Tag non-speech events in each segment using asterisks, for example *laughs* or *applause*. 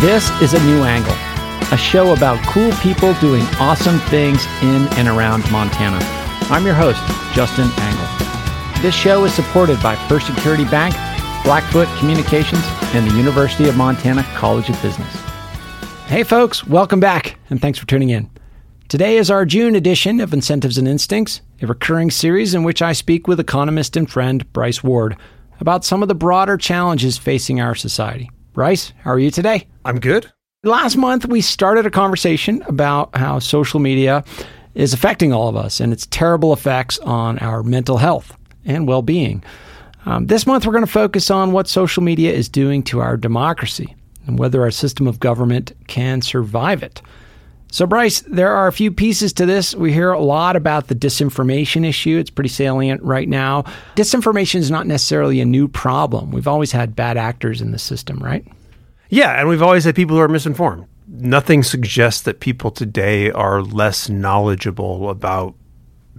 This is A New Angle, a show about cool people doing awesome things in and around Montana. I'm your host, Justin Angle. This show is supported by First Security Bank, Blackfoot Communications, and the University of Montana College of Business. Hey, folks, welcome back, and thanks for tuning in. Today is our June edition of Incentives and Instincts, a recurring series in which I speak with economist and friend Bryce Ward about some of the broader challenges facing our society. Bryce, how are you today? I'm good. Last month, we started a conversation about how social media is affecting all of us and its terrible effects on our mental health and well being. Um, this month, we're going to focus on what social media is doing to our democracy and whether our system of government can survive it. So, Bryce, there are a few pieces to this. We hear a lot about the disinformation issue. It's pretty salient right now. Disinformation is not necessarily a new problem. We've always had bad actors in the system, right? Yeah, and we've always had people who are misinformed. Nothing suggests that people today are less knowledgeable about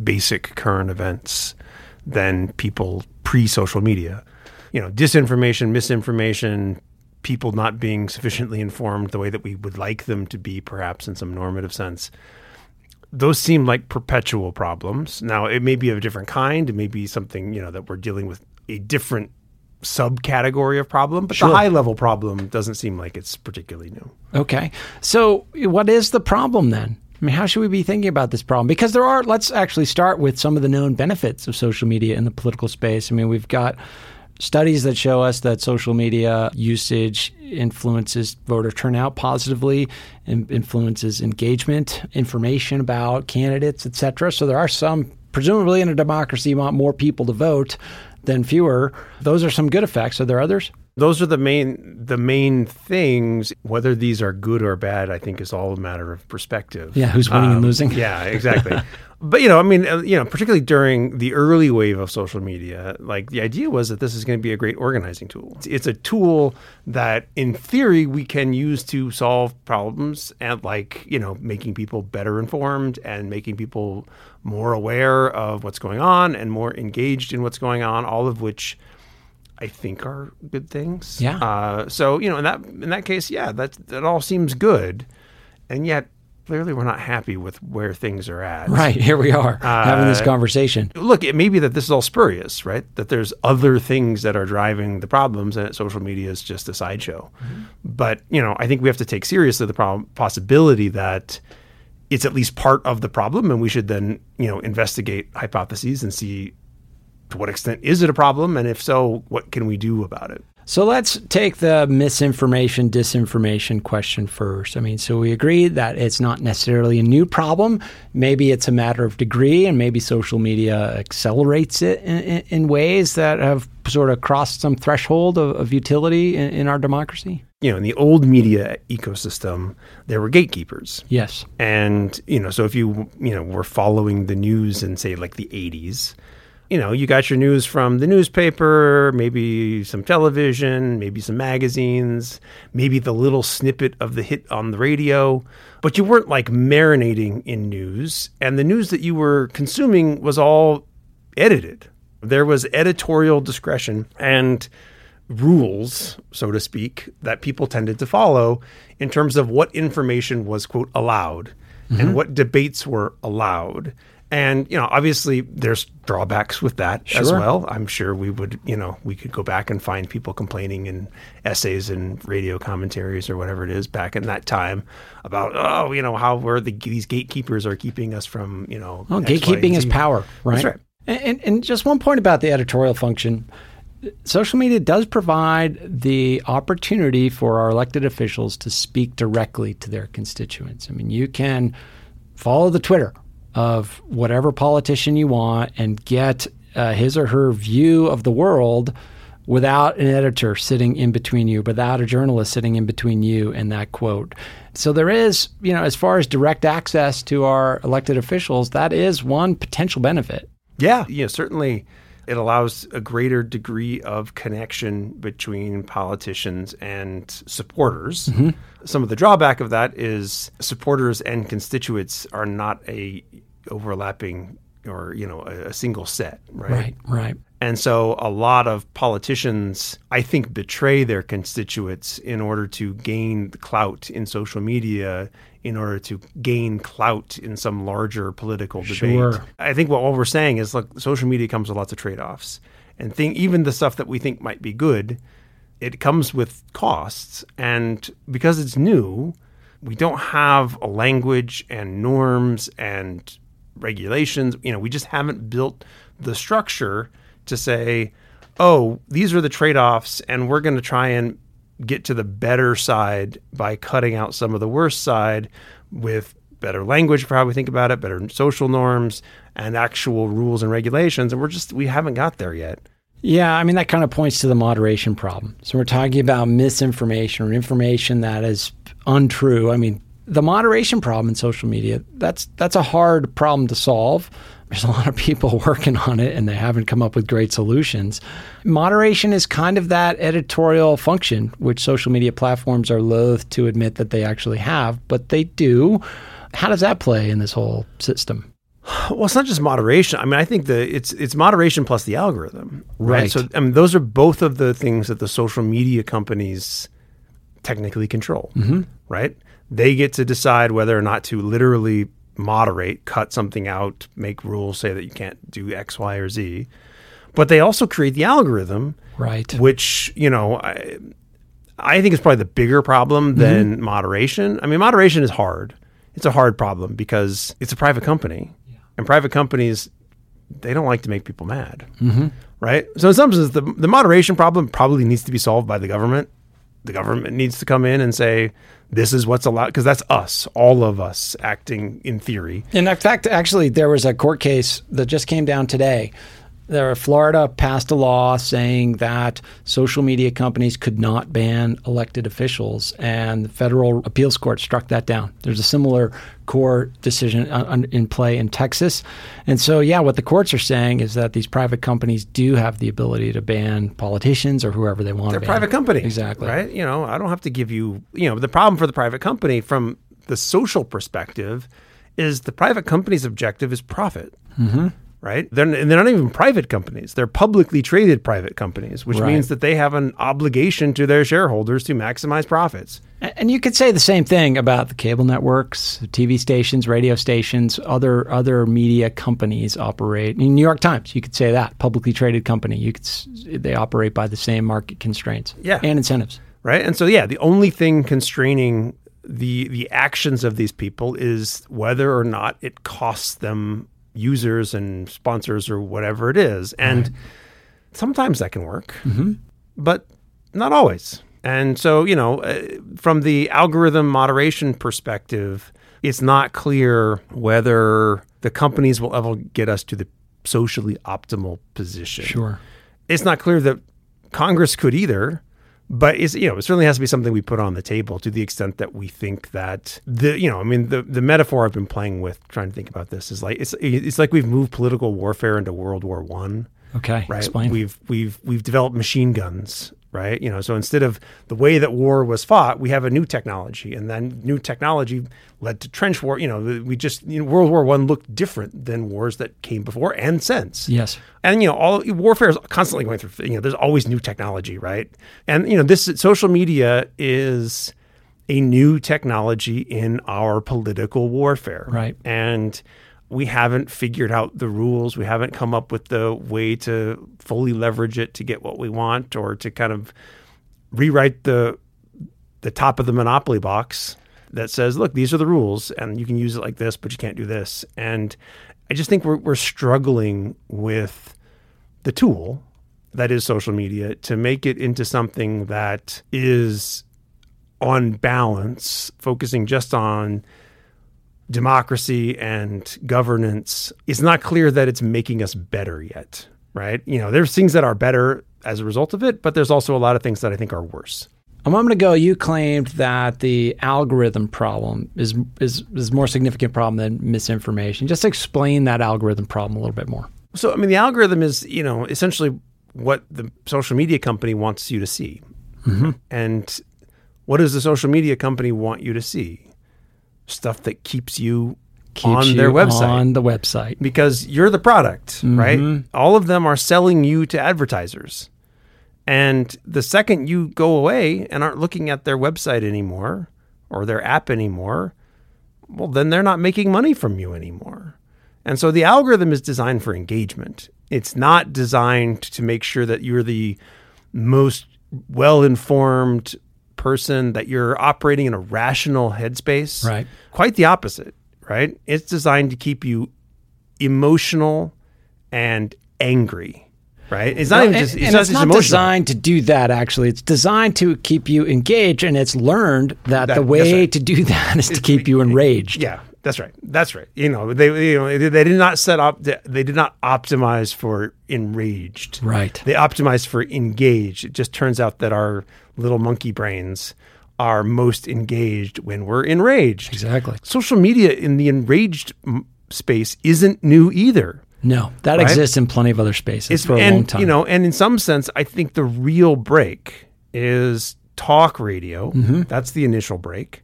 basic current events than people pre social media. You know, disinformation, misinformation, people not being sufficiently informed the way that we would like them to be, perhaps in some normative sense. Those seem like perpetual problems. Now, it may be of a different kind. It may be something, you know, that we're dealing with a different subcategory of problem, but Sure. the high level problem doesn't seem like it's particularly new. Okay. So, what is the problem then? I mean, how should we be thinking about this problem? Because there are, let's actually start with some of the known benefits of social media in the political space. I mean, we've got studies that show us that social media usage influences voter turnout positively, in- influences engagement, information about candidates, et cetera. So, there are some, presumably in a democracy, you want more people to vote than fewer. Those are some good effects. Are there others? Those are the main the main things. Whether these are good or bad i think is all a matter of perspective. Yeah, who's winning and Um, losing. yeah *laughs* exactly. But you know i mean uh, you know particularly during the early wave of social media like the idea was that this is going to be a great organizing tool. It's, it's a tool that in theory we can use to solve problems and like you know making people better informed and making people more aware of what's going on and more engaged in what's going on all of which I think are good things. Yeah. Uh, so you know, in that in that case, yeah, that that all seems good, and yet clearly we're not happy with where things are at. Right. Here we are having this Uh, conversation. Look, it may be that this is all spurious, right? That there's other things that are driving the problems, and social media is just a sideshow. But you know, I think we have to take seriously the problem, possibility that it's at least part of the problem, and we should then you know investigate hypotheses and see to what extent is it a problem, and if so, what can we do about it? So let's take the misinformation, disinformation question first. I mean, so we agree that it's not necessarily a new problem. Maybe it's a matter of degree, and maybe social media accelerates it in, in, in ways that have sort of crossed some threshold of, of utility in, in our democracy. You know, in the old media ecosystem, there were gatekeepers. Yes. And, you know, so if you, you know, were following the news in, say, like the 80s, you know, you got your news from the newspaper, maybe some television, maybe some magazines, maybe the little snippet of the hit on the radio, but you weren't like marinating in news. And the news that you were consuming was all edited. There was editorial discretion and rules, so to speak, that people tended to follow in terms of what information was, quote, allowed and mm-hmm. what debates were allowed. And, you know, obviously there's drawbacks with that as well. I'm sure we would, you know, we could go back and find people complaining in essays and radio commentaries or whatever it is back in that time about, oh, you know, how were the, these gatekeepers are keeping us from, you know, oh, X, Y, gatekeeping is power, right? That's right. And, and, and just one point about the editorial function social media does provide the opportunity for our elected officials to speak directly to their constituents. I mean, you can follow the Twitter of whatever politician you want and get uh, his or her view of the world without an editor sitting in between you, without a journalist sitting in between you and that quote. So there is, you know, as far as direct access to our elected officials, that is one potential benefit. Yeah, you know, certainly it allows a greater degree of connection between politicians and supporters. Mm-hmm. Some of the drawback of that is supporters and constituents are not a overlapping or you know a, a single set, right? Right, right. And so a lot of politicians, I think, betray their constituents in order to gain clout in social media, in order to gain clout in some larger political debate. Sure. I think what, what we're saying is look, social media comes with lots of trade offs. And think even the stuff that we think might be good, it comes with costs. And because it's new, we don't have a language and norms and regulations. You know, we just haven't built the structure to say, oh, these are the trade offs, and we're going to try and get to the better side by cutting out some of the worst side with better language for how we think about it, better social norms, and actual rules and regulations. And we're just, we haven't got there yet. Yeah, I mean, that kind of points to the moderation problem. So we're talking about misinformation or information that is untrue. I mean, the moderation problem in social media, that's that's a hard problem to solve. There's a lot of people *laughs* working on it and they haven't come up with great solutions. Moderation is kind of that editorial function which social media platforms are loath to admit that they actually have, but they do. How does that play in this whole system? Well, it's not just moderation. I mean, I think the it's it's moderation plus the algorithm, right? Right. So, I mean, those are both of the things that the social media companies technically control, mm-hmm. right? They get to decide whether or not to literally moderate, cut something out, make rules, say that you can't do X, Y, or Z. But they also create the algorithm, Right. which you know I, I think is probably the bigger problem than moderation. I mean, moderation is hard. It's a hard problem because it's a private company, and private companies they don't like to make people mad, mm-hmm. right? So in some sense, the the moderation problem probably needs to be solved by the government. The government needs to come in and say this is what's allowed because that's us, all of us acting in theory. And in fact, actually, there was a court case that just came down today. There, Florida passed a law saying that social media companies could not ban elected officials, and the federal appeals court struck that down. There's a similar court decision uh, in play in Texas, and so yeah, what the courts are saying is that these private companies do have the ability to ban politicians or whoever they want They're to ban. private company. exactly. Right? You know, I don't have to give you, you know, the problem for the private company from the social perspective is the private company's objective is profit. Mm-hmm. Right? They're, and they're not even private companies. They're publicly traded private companies, which Right. means that they have an obligation to their shareholders to maximize profits. And you could say the same thing about the cable networks, TV stations, radio stations, other other media companies operate. In New York Times, you could say that publicly traded company. You could they operate by the same market constraints, Yeah. and incentives. right? And so, yeah, the only thing constraining the the actions of these people is whether or not it costs them users and sponsors or whatever it is, and sometimes that can work, but not always. And so, you know, uh, from the algorithm moderation perspective, it's not clear whether the companies will ever get us to the socially optimal position Sure. it's not clear that Congress could either. But it's you know it certainly has to be something we put on the table to the extent that we think that the you know I mean the the metaphor I've been playing with trying to think about this is like it's it's like we've moved political warfare into World War One Okay. right? Explain. We've we've we've developed machine guns, right? You know, so instead of the way that war was fought, we have a new technology, and then new technology led to trench war. You know, we just you know, World War One looked different than wars that came before and since. yes. And you know, all warfare is constantly going through. You know, there's always new technology, right? And you know, this social media is a new technology in our political warfare, Right. And we haven't figured out the rules. We haven't come up with the way to fully leverage it to get what we want, or to kind of rewrite the the top of the monopoly box that says, look, these are the rules and you can use it like this, but you can't do this. And I just think we're, we're struggling with the tool that is social media to make it into something that is on balance, focusing just on democracy and governance. It's not clear that it's making us better yet, right? You know, there's things that are better as a result of it, but there's also a lot of things that I think are worse. A moment ago, you claimed that the algorithm problem is is is more significant problem than misinformation. Just explain that algorithm problem a little bit more. So, I mean, the algorithm is, you know, essentially what the social media company wants you to see. Mm-hmm. And what does the social media company want you to see? Stuff that keeps you Keeps on their website On the website. because you're the product, mm-hmm. right? All of them are selling you to advertisers. And the second you go away and aren't looking at their website anymore or their app anymore, well, then they're not making money from you anymore. And so the algorithm is designed for engagement. It's not designed to make sure that you're the most well informed person, that you're operating in a rational headspace. Right. Quite the opposite, right? It's designed to keep you emotional and angry, right? It's not even just and, it's and not it's just not designed to do that. Actually, it's designed to keep you engaged, and it's learned that, That- the way right. to do *laughs* that is to keep you enraged. Yeah, that's right. That's right. You know, they you know they did not set up they did not optimize for enraged. Right. They optimized for engaged. It just turns out that our little monkey brains are most engaged when we're enraged. Exactly. Social media in the enraged m- space isn't new either. No, that Right? exists in plenty of other spaces for a and long time. you know, and in some sense, I think the real break is talk radio. Mm-hmm. That's the initial break.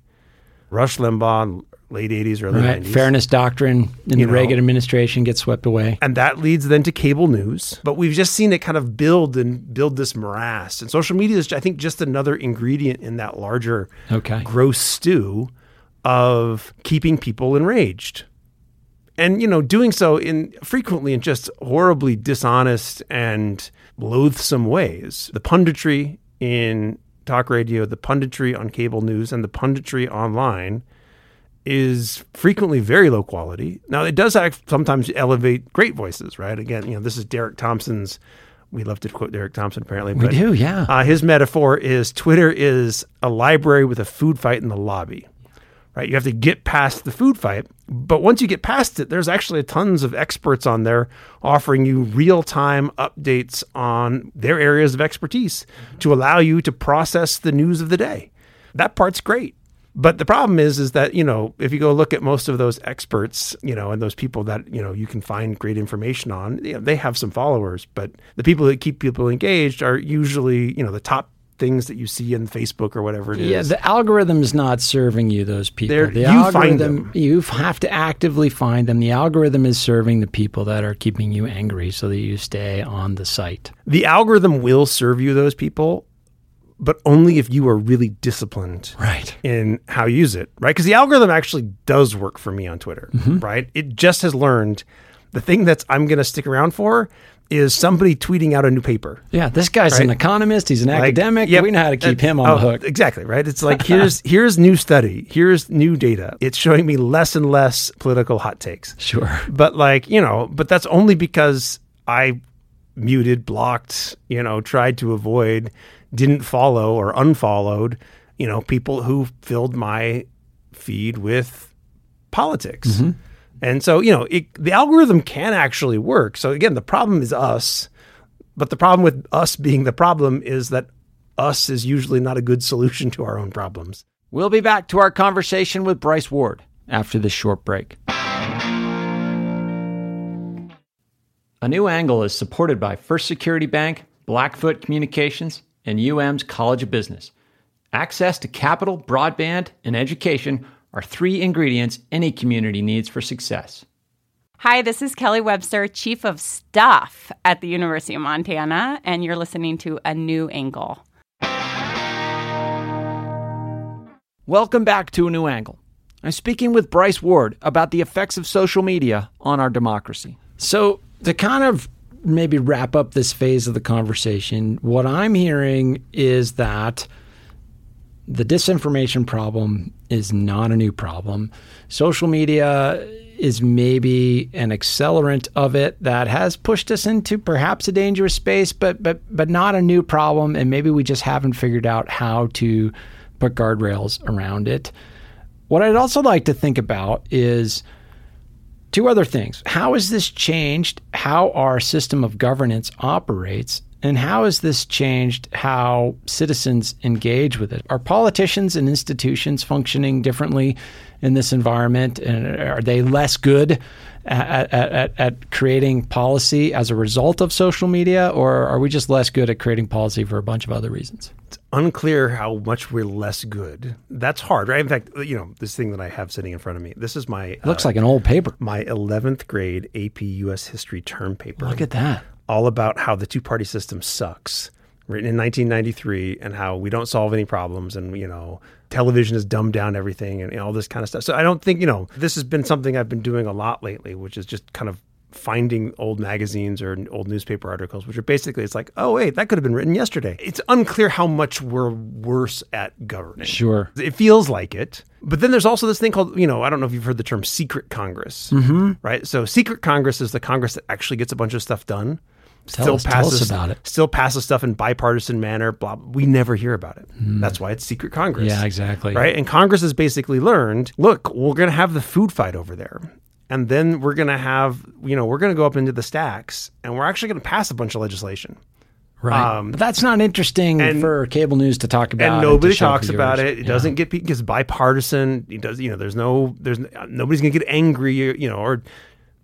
Rush Limbaugh, late '80s, early right? '90s. Fairness doctrine in You the know. Reagan administration gets swept away. and that leads then to cable news. But we've just seen it kind of build and build this morass. And social media is, I think, just another ingredient in that larger Okay. gross stew of keeping people enraged. And you know, doing so in frequently in just horribly dishonest and loathsome ways. The punditry in talk radio, the punditry on cable news, and the punditry online is frequently very low quality. Now, it does act, sometimes elevate great voices, right? Again, you know, this is Derek Thompson's. We love to quote Derek Thompson, apparently. We do, yeah. Uh, his metaphor is Twitter is a library with a food fight in the lobby, right? You have to get past the food fight. But once you get past it, there's actually tons of experts on there offering you real time updates on their areas of expertise to allow you to process the news of the day. That part's great. But the problem is, is that you know, if you go look at most of those experts, you know, and those people that you know you can find great information on, you know, they have some followers. But the people that keep people engaged are usually, you know, the top things that you see in Facebook or whatever it is. Yeah, the algorithm is not serving you those people. They're- the you find them. you have to actively find them. The algorithm is serving the people that are keeping you angry, so that you stay on the site. the algorithm will serve you those people, but only if you are really disciplined Right. in how you use it, right? Because the algorithm actually does work for me on Twitter, Mm-hmm. right? It just has learned the thing that's I'm going to stick around for is somebody tweeting out a new paper. Yeah, this guy's an economist. He's an Like, academic. yep, we know how to keep uh, him on oh, the hook. Exactly, right? It's like *laughs* here's here's new study, here's new data. It's showing me less and less political hot takes. Sure. But like, you know, but that's only because I muted, blocked, you know, tried to avoid, didn't follow or unfollowed, you know, people who filled my feed with politics. Mm-hmm. And so, you know, it, the algorithm can actually work. So again, the problem is us. But the problem with us being the problem is that us is usually not a good solution to our own problems. We'll be back to our conversation with Bryce Ward after this short break. A New Angle is supported by First Security Bank, Blackfoot Communications, and UM's College of Business. Access to capital, broadband, and education are three ingredients any community needs for success. Hi, this is Kelly Webster, Chief of Staff at the University of Montana, and you're listening to A New Angle. Welcome back to A New Angle. I'm speaking with Bryce Ward about the effects of social media on our democracy. So, to kind of maybe wrap up this phase of the conversation, what I'm hearing is that the disinformation problem is not a new problem. Social media is maybe an accelerant of it that has pushed us into perhaps a dangerous space, but but but not a new problem. And maybe we just haven't figured out how to put guardrails around it. What I'd also like to think about is two other things. How has this changed how our system of governance operates? And how has this changed how citizens engage with it? Are politicians and institutions functioning differently in this environment? And are they less good at, at, at, at creating policy as a result of social media? Or are we just less good at creating policy for a bunch of other reasons? Unclear how much we're less good. That's hard, right? In fact, uh, you know, this thing that I have sitting in front of me, this is my uh, Looks like an old paper. my 11th grade AP US history term paper. Look at that. all about how the two party system sucks, written in 1993, and how we don't solve any problems, and you know, television has dumbed down everything, and know, all this kind of stuff. So I don't think you know this has been something I've been doing a lot lately, which is just kind of finding old magazines or old newspaper articles, which are basically it's like, oh wait, that could have been written yesterday. It's unclear how much we're worse at governing. Sure. It feels like it. But then there's also this thing called, you know, I don't know if you've heard the term secret Congress, mm-hmm. right? So secret Congress is the Congress that actually gets a bunch of stuff done. Tell us- tell us about it. Still passes stuff in bipartisan manner. Blah. We never hear about it. That's why it's secret Congress. Yeah, exactly. Right. And Congress has basically learned. Look, we're going to have the food fight over there, and then we're going to have, you know, we're going to go up into the stacks, and we're actually going to pass a bunch of legislation. Right. Um, but that's not interesting and- for cable news to talk about. and nobody show talks about it. It Yeah. doesn't get because bipartisan. It does. You know, there's no. There's nobody's gonna get angry. You know, or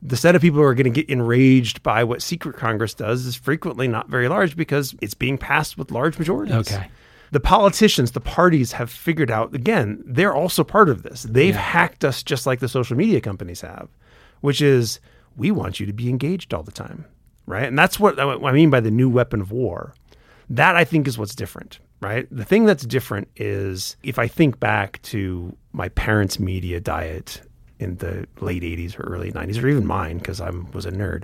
the set of people who are going to get enraged by what secret Congress does is frequently not very large because it's being passed with large majorities. Okay. The politicians, the parties have figured out again, they're also part of this. They've hacked us just like the social media companies have, which is we want you to be engaged all the time. Right. And that's what I mean by the new weapon of war. That I think is what's different, right? The thing that's different is if I think back to my parents' media diet in the late 80s or early 90s, or even mine, because I was a nerd,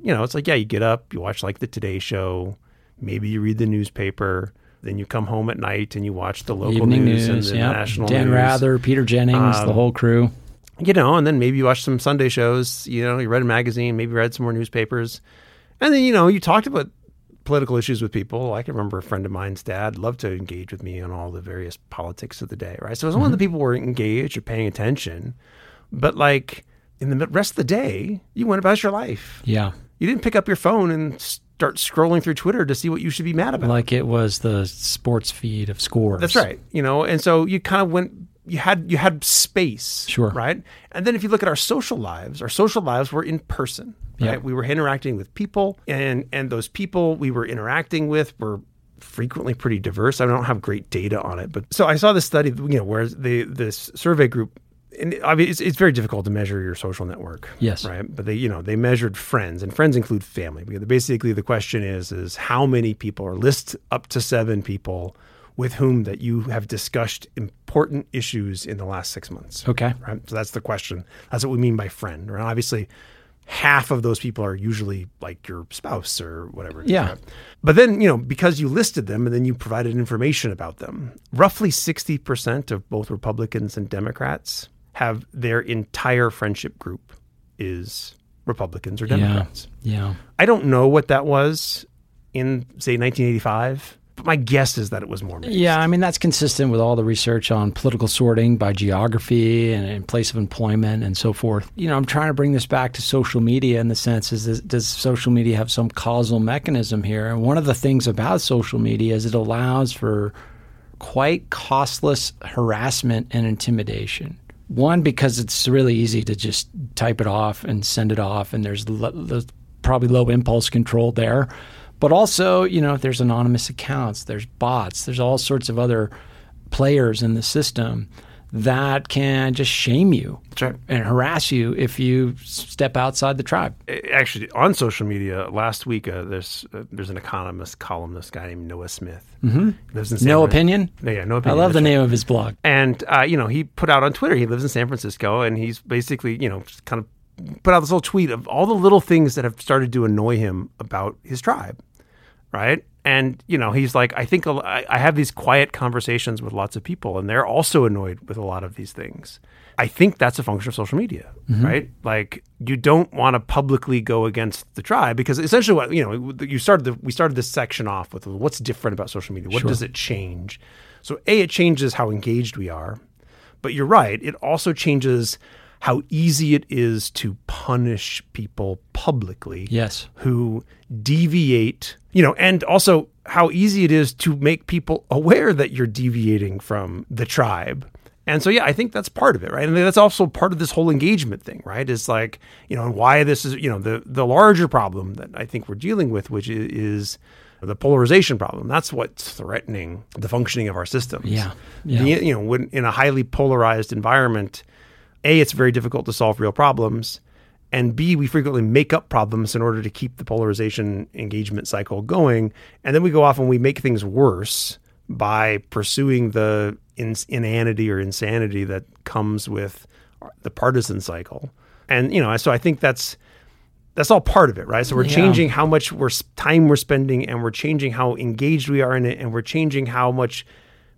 you know, it's like, yeah, you get up, you watch like the Today Show, maybe you read the newspaper, then you come home at night and you watch the local Evening news, news, and the yeah. national Dan news. Rather, Peter Jennings, the um, whole crew. You know, and then maybe you watch some Sunday shows, you know, you read a magazine, maybe read some more newspapers. And then, you know, you talked about political issues with people. I can remember a friend of mine's dad loved to engage with me on all the various politics of the day, right? So as long as the mm-hmm. people were engaged or paying attention, but like in the rest of the day, you went about your life. Yeah. You didn't pick up your phone and start scrolling through Twitter to see what you should be mad about. Like it was the sports feed of scores. That's right. You know, and so you kind of went you had you had space. Sure. Right? And then if you look at our social lives, our social lives were in person. Right? Yeah. We were interacting with people and and those people we were interacting with were frequently pretty diverse. I don't have great data on it, but so I saw this study, you know, where the this survey group and I mean, it's, it's very difficult to measure your social network. Yes. Right. But they, you know, they measured friends, and friends include family. Because basically, the question is, is how many people, or list up to seven people, with whom that you have discussed important issues in the last six months. Okay. Right. So that's the question. That's what we mean by friend. Right. Obviously, half of those people are usually like your spouse or whatever. is, Yeah. right? But then, you know, because you listed them and then you provided information about them, roughly 60% of both Republicans and Democrats have their entire friendship group is Republicans or Democrats. Yeah. I don't know what that was in, say, 1985, but my guess is that it was more mixed. Yeah, I mean that's consistent with all the research on political sorting by geography and, and place of employment and so forth. You know, I'm trying to bring this back to social media in the sense is does, does social media have some causal mechanism here? And one of the things about social media is it allows for quite costless harassment and intimidation. One because it's really easy to just type it off and send it off, and there's, probably low impulse control there. But also, you know, there's anonymous accounts, there's bots, there's all sorts of other players in the system that can just shame you right. and harass you if you step outside the tribe. Actually, on social media last week, uh, there's uh, there's an economist columnist guy named Noah Smith. Mm-hmm. Lives in San No Fran- opinion? No, yeah, Noahpinion. I love the right. name of his blog. And uh, you know, he put out on Twitter. He lives in San Francisco, and he's basically, you know, just kind of put out this little tweet of all the little things that have started to annoy him about his tribe, right? And you know, he's like, I think I I have these quiet conversations with lots of people, and they're also annoyed with a lot of these things. I think that's a function of social media, mm-hmm. right? Like, you don't want to publicly go against the tribe because essentially, what you know, you started the, we started this section off with what's different about social media. What does it change? So, a it changes how engaged we are, but you're right. It also changes how easy it is to punish people publicly Yes. who deviate, you know, and also how easy it is to make people aware that you're deviating from the tribe. And so, yeah, I think that's part of it, right? And that's also part of this whole engagement thing, right? Is like, you know, why this is, you know, the the larger problem that I think we're dealing with, which is the polarization problem. That's what's threatening the functioning of our systems. Yeah. Yeah. The- you know, when in a highly polarized environment, A, it's very difficult to solve real problems. And B, we frequently make up problems in order to keep the polarization engagement cycle going. And then we go off and we make things worse by pursuing the inanity or insanity that comes with the partisan cycle. And, you know, so I think that's that's all part of it, right? So we're Yeah. changing how much we're time we're spending, and we're changing how engaged we are in it, and we're changing how much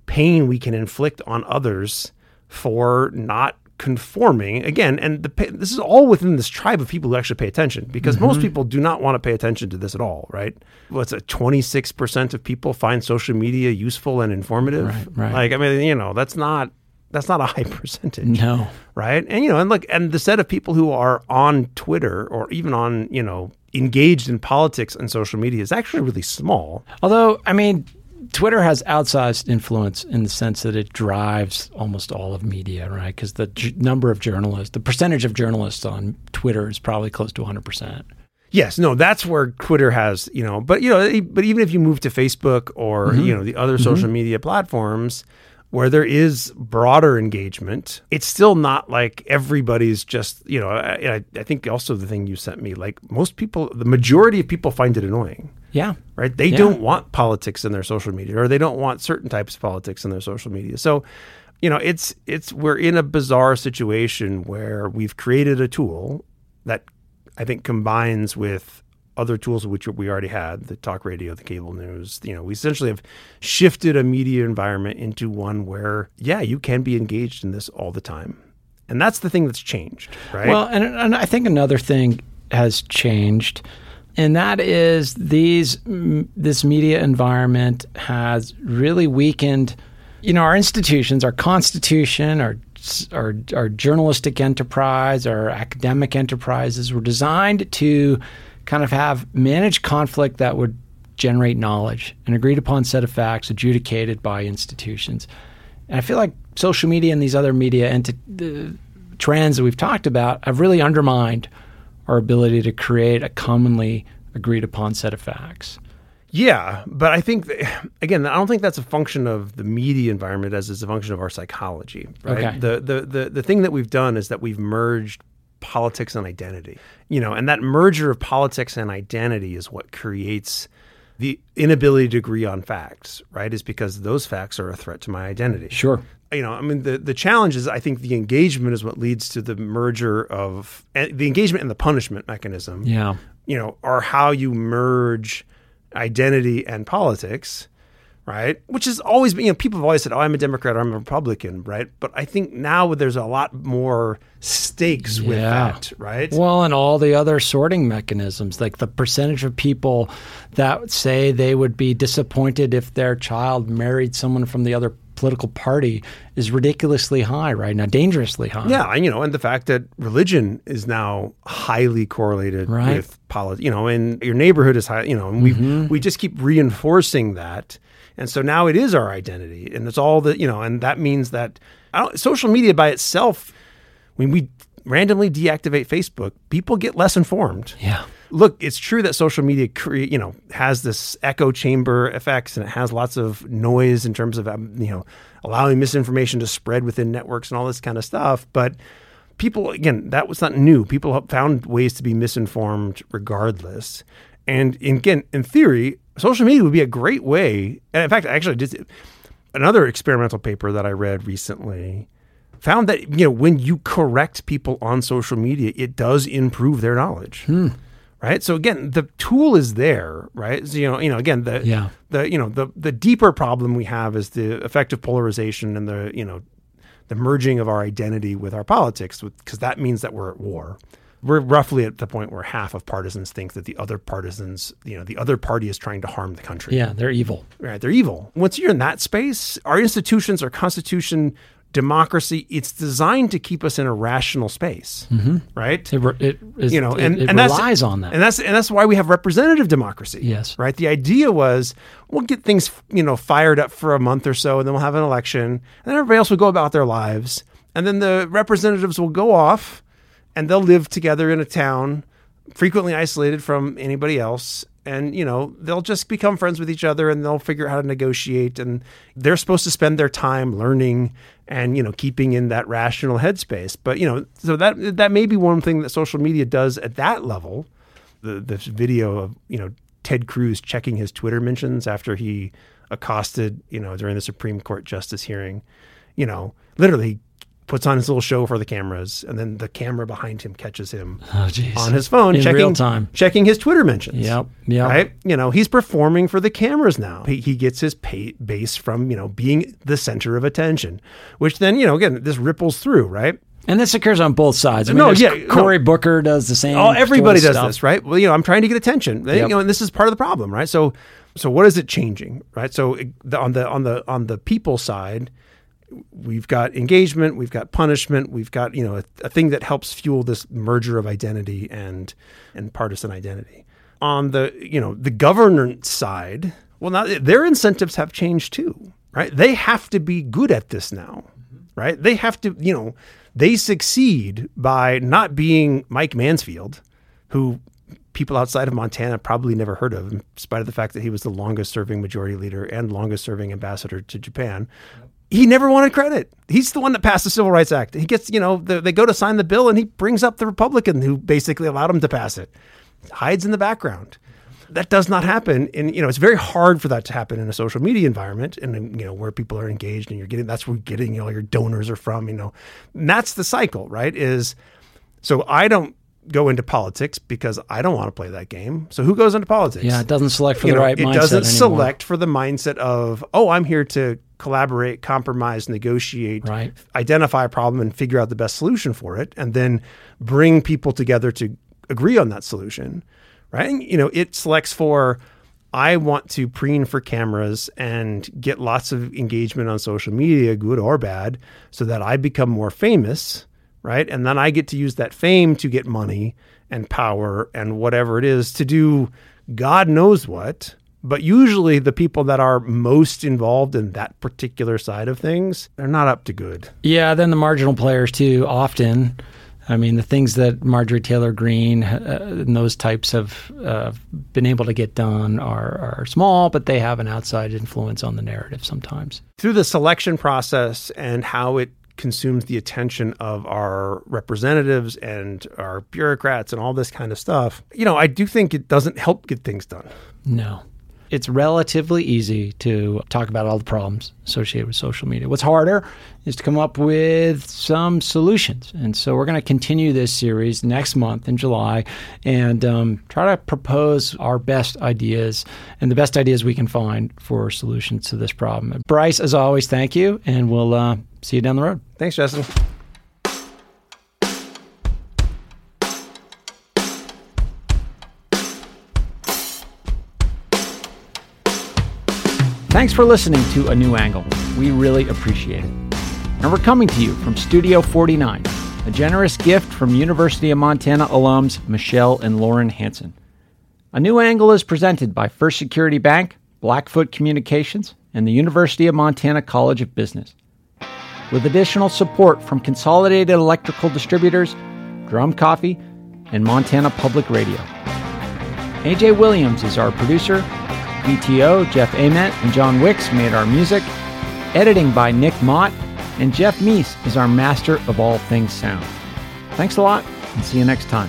pain we can inflict on others for not conforming again. And the, this is all within this tribe of people who actually pay attention, because most mm-hmm. people do not want to pay attention to this at all, right? What's a Twenty six percent of people find social media useful and informative. Right, right. Like, I mean, you know, that's not that's not a high *laughs* percentage No. right? And you know, and look, and the set of people who are on Twitter or even on you know engaged in politics and social media is actually really small. Although, I mean, Twitter has outsized influence in the sense that it drives almost all of media, right? Because the j- number of journalists, the percentage of journalists on Twitter is probably close to 100%. Yes, no, that's where Twitter has you know, but you know, but even if you move to Facebook or mm-hmm. you know the other mm-hmm. social media platforms. Where there is broader engagement, it's still not like everybody's just, you know, I- I think also the thing you sent me, like most people, the majority of people find it annoying. Yeah. right? They Yeah. don't want politics in their social media, or they don't want certain types of politics in their social media. So, you know, it's it's we're in a bizarre situation where we've created a tool that I think combines with other tools which we already had, the talk radio, the cable news. You know, we essentially have shifted a media environment into one where, yeah, you can be engaged in this all the time. And that's the thing that's changed, right? Well, and, and I think another thing has changed, and that is these this media environment has really weakened, you know, our institutions, our constitution, our our, our journalistic enterprise, our academic enterprises were designed to kind of have manage conflict that would generate knowledge, an agreed upon set of facts adjudicated by institutions. And I feel like social media and these other media enti- the trends that we've talked about have really undermined our ability to create a commonly agreed upon set of facts. Yeah, but I think that, again, I don't think that's a function of the media environment as it's a function of our psychology. Right? Okay. The, the the the thing that we've done is that we've merged politics and identity. You know, and that merger of politics and identity is what creates the inability to agree on facts. Right? Is because those facts are a threat to my identity Sure. you know, I mean, the the challenge is I think the engagement is what leads to the merger of eh, the engagement and the punishment mechanism. Yeah. You know, are how you merge identity and politics, right? Which has always been, you know, people have always said, "Oh, I'm a Democrat or I'm a Republican," right? But I think now there's a lot more stakes with that, right? Well, and all the other sorting mechanisms, like the percentage of people that say they would be disappointed if their child married someone from the other political party is ridiculously high right now, dangerously high. Yeah, and you know, and the fact that religion is now highly correlated Right. with politics, you know, and your neighborhood is high, you know, and we mm-hmm. we just keep reinforcing that, and so now it is our identity, and it's all the you know, and that means that I don't, social media by itself, when we randomly deactivate Facebook, people get less informed. Yeah. Look, it's true that social media create, you know, has this echo chamber effects and it has lots of noise in terms of, um, you know, allowing misinformation to spread within networks and all this kind of stuff. But people, again, that was not new. People have found ways to be misinformed regardless. And again, in theory, social media would be a great way. And in fact, I actually did another experimental paper that I read recently found that you know when you correct people on social media, it does improve their knowledge. Hmm. Right. So again, the tool is there, right? So, you know, you know, again, the Yeah. the you know the the deeper problem we have is the affective polarization and the you know the merging of our identity with our politics, because that means that we're at war. We're roughly at the point where half of partisans think that the other partisans, you know, the other party is trying to harm the country. Yeah, they're evil. Right. They're evil. Once you're in that space, our institutions, our constitution, democracy, it's designed to keep us in a rational space. Mm-hmm. Right. It, it, is, you know, it, and, it and that's, relies on that. And that's and that's why we have representative democracy. Yes. Right. The idea was we'll get things, you know, fired up for a month or so, and then we'll have an election, and then everybody else will go about their lives. And then the representatives will go off and they'll live together in a town frequently isolated from anybody else. And you know they'll just become friends with each other and they'll figure out how to negotiate. And they're supposed to spend their time learning and you know keeping in that rational headspace. But you know so that that may be one thing that social media does at that level. The this video of you know Ted Cruz checking his Twitter mentions after he accosted you know during the Supreme Court justice hearing. You know literally puts on his little show for the cameras, and then the camera behind him catches him Oh, on his phone, In checking real time. checking his Twitter mentions. Yep, yep. Right. You know, he's performing for the cameras now. He, he gets his pay, base from you know being the center of attention, which then you know again this ripples through right. And this occurs on both sides. I mean, No, yeah, no. Cory Booker does the same. Oh, everybody does stuff. this, right? Well, you know, I'm trying to get attention, Yep. you know, and this is part of the problem, right? So, so what is it changing, right? So, the, on the on the on the people side, we've got engagement, we've got punishment, we've got you know a, a thing that helps fuel this merger of identity and and partisan identity. On the you know the governance side, well, now their incentives have changed too, right? They have to be good at this now, mm-hmm. right? They have to you know they succeed by not being Mike Mansfield, who people outside of Montana probably never heard of, in spite of the fact that he was the longest serving majority leader and longest serving ambassador to Japan. He never wanted credit. He's the one that passed the Civil Rights Act. He gets, you know, the, they go to sign the bill and he brings up the Republican who basically allowed him to pass it. Hides in the background. That does not happen. And, you know, it's very hard for that to happen in a social media environment and, you know, where people are engaged and you're getting, that's where you're getting, know, your donors are from, you know. And that's the cycle, right? Is so I don't go into politics because I don't want to play that game. So who goes into politics? Yeah, it doesn't select for You the know, right it mindset It doesn't anymore. select for the mindset of, oh, I'm here to collaborate, compromise, negotiate, Right. identify a problem and figure out the best solution for it, and then bring people together to agree on that solution. Right. And, you know, it selects for I want to preen for cameras and get lots of engagement on social media, good or bad, so that I become more famous, right? And then I get to use that fame to get money and power and whatever it is to do God knows what. But usually the people that are most involved in that particular side of things, they're not up to good. Yeah, then the marginal players too. Often, I mean, the things that Marjorie Taylor Greene uh, and those types have uh, been able to get done are, are small, but they have an outside influence on the narrative sometimes. through the selection process and how it consumes the attention of our representatives and our bureaucrats and all this kind of stuff, you know, I do think it doesn't help get things done. No. It's relatively easy to talk about all the problems associated with social media. What's harder is to come up with some solutions. And so we're going to continue this series next month in July and um, try to propose our best ideas and the best ideas we can find for solutions to this problem. Bryce, as always, thank you, and we'll uh, see you down the road. Thanks, Justin. Thanks for listening to A New Angle. We really appreciate it. And we're coming to you from Studio 49, a generous gift from University of Montana alums Michelle and Lauren Hansen. A New Angle is presented by First Security Bank, Blackfoot Communications, and the University of Montana College of Business. With additional support from Consolidated Electrical Distributors, Drum Coffee, and Montana Public Radio. AJ Williams is our producer. VTO, Jeff Ament, and John Wicks made our music. Editing by Nick Mott. And Jeff Meese is our master of all things sound. Thanks a lot, and see you next time.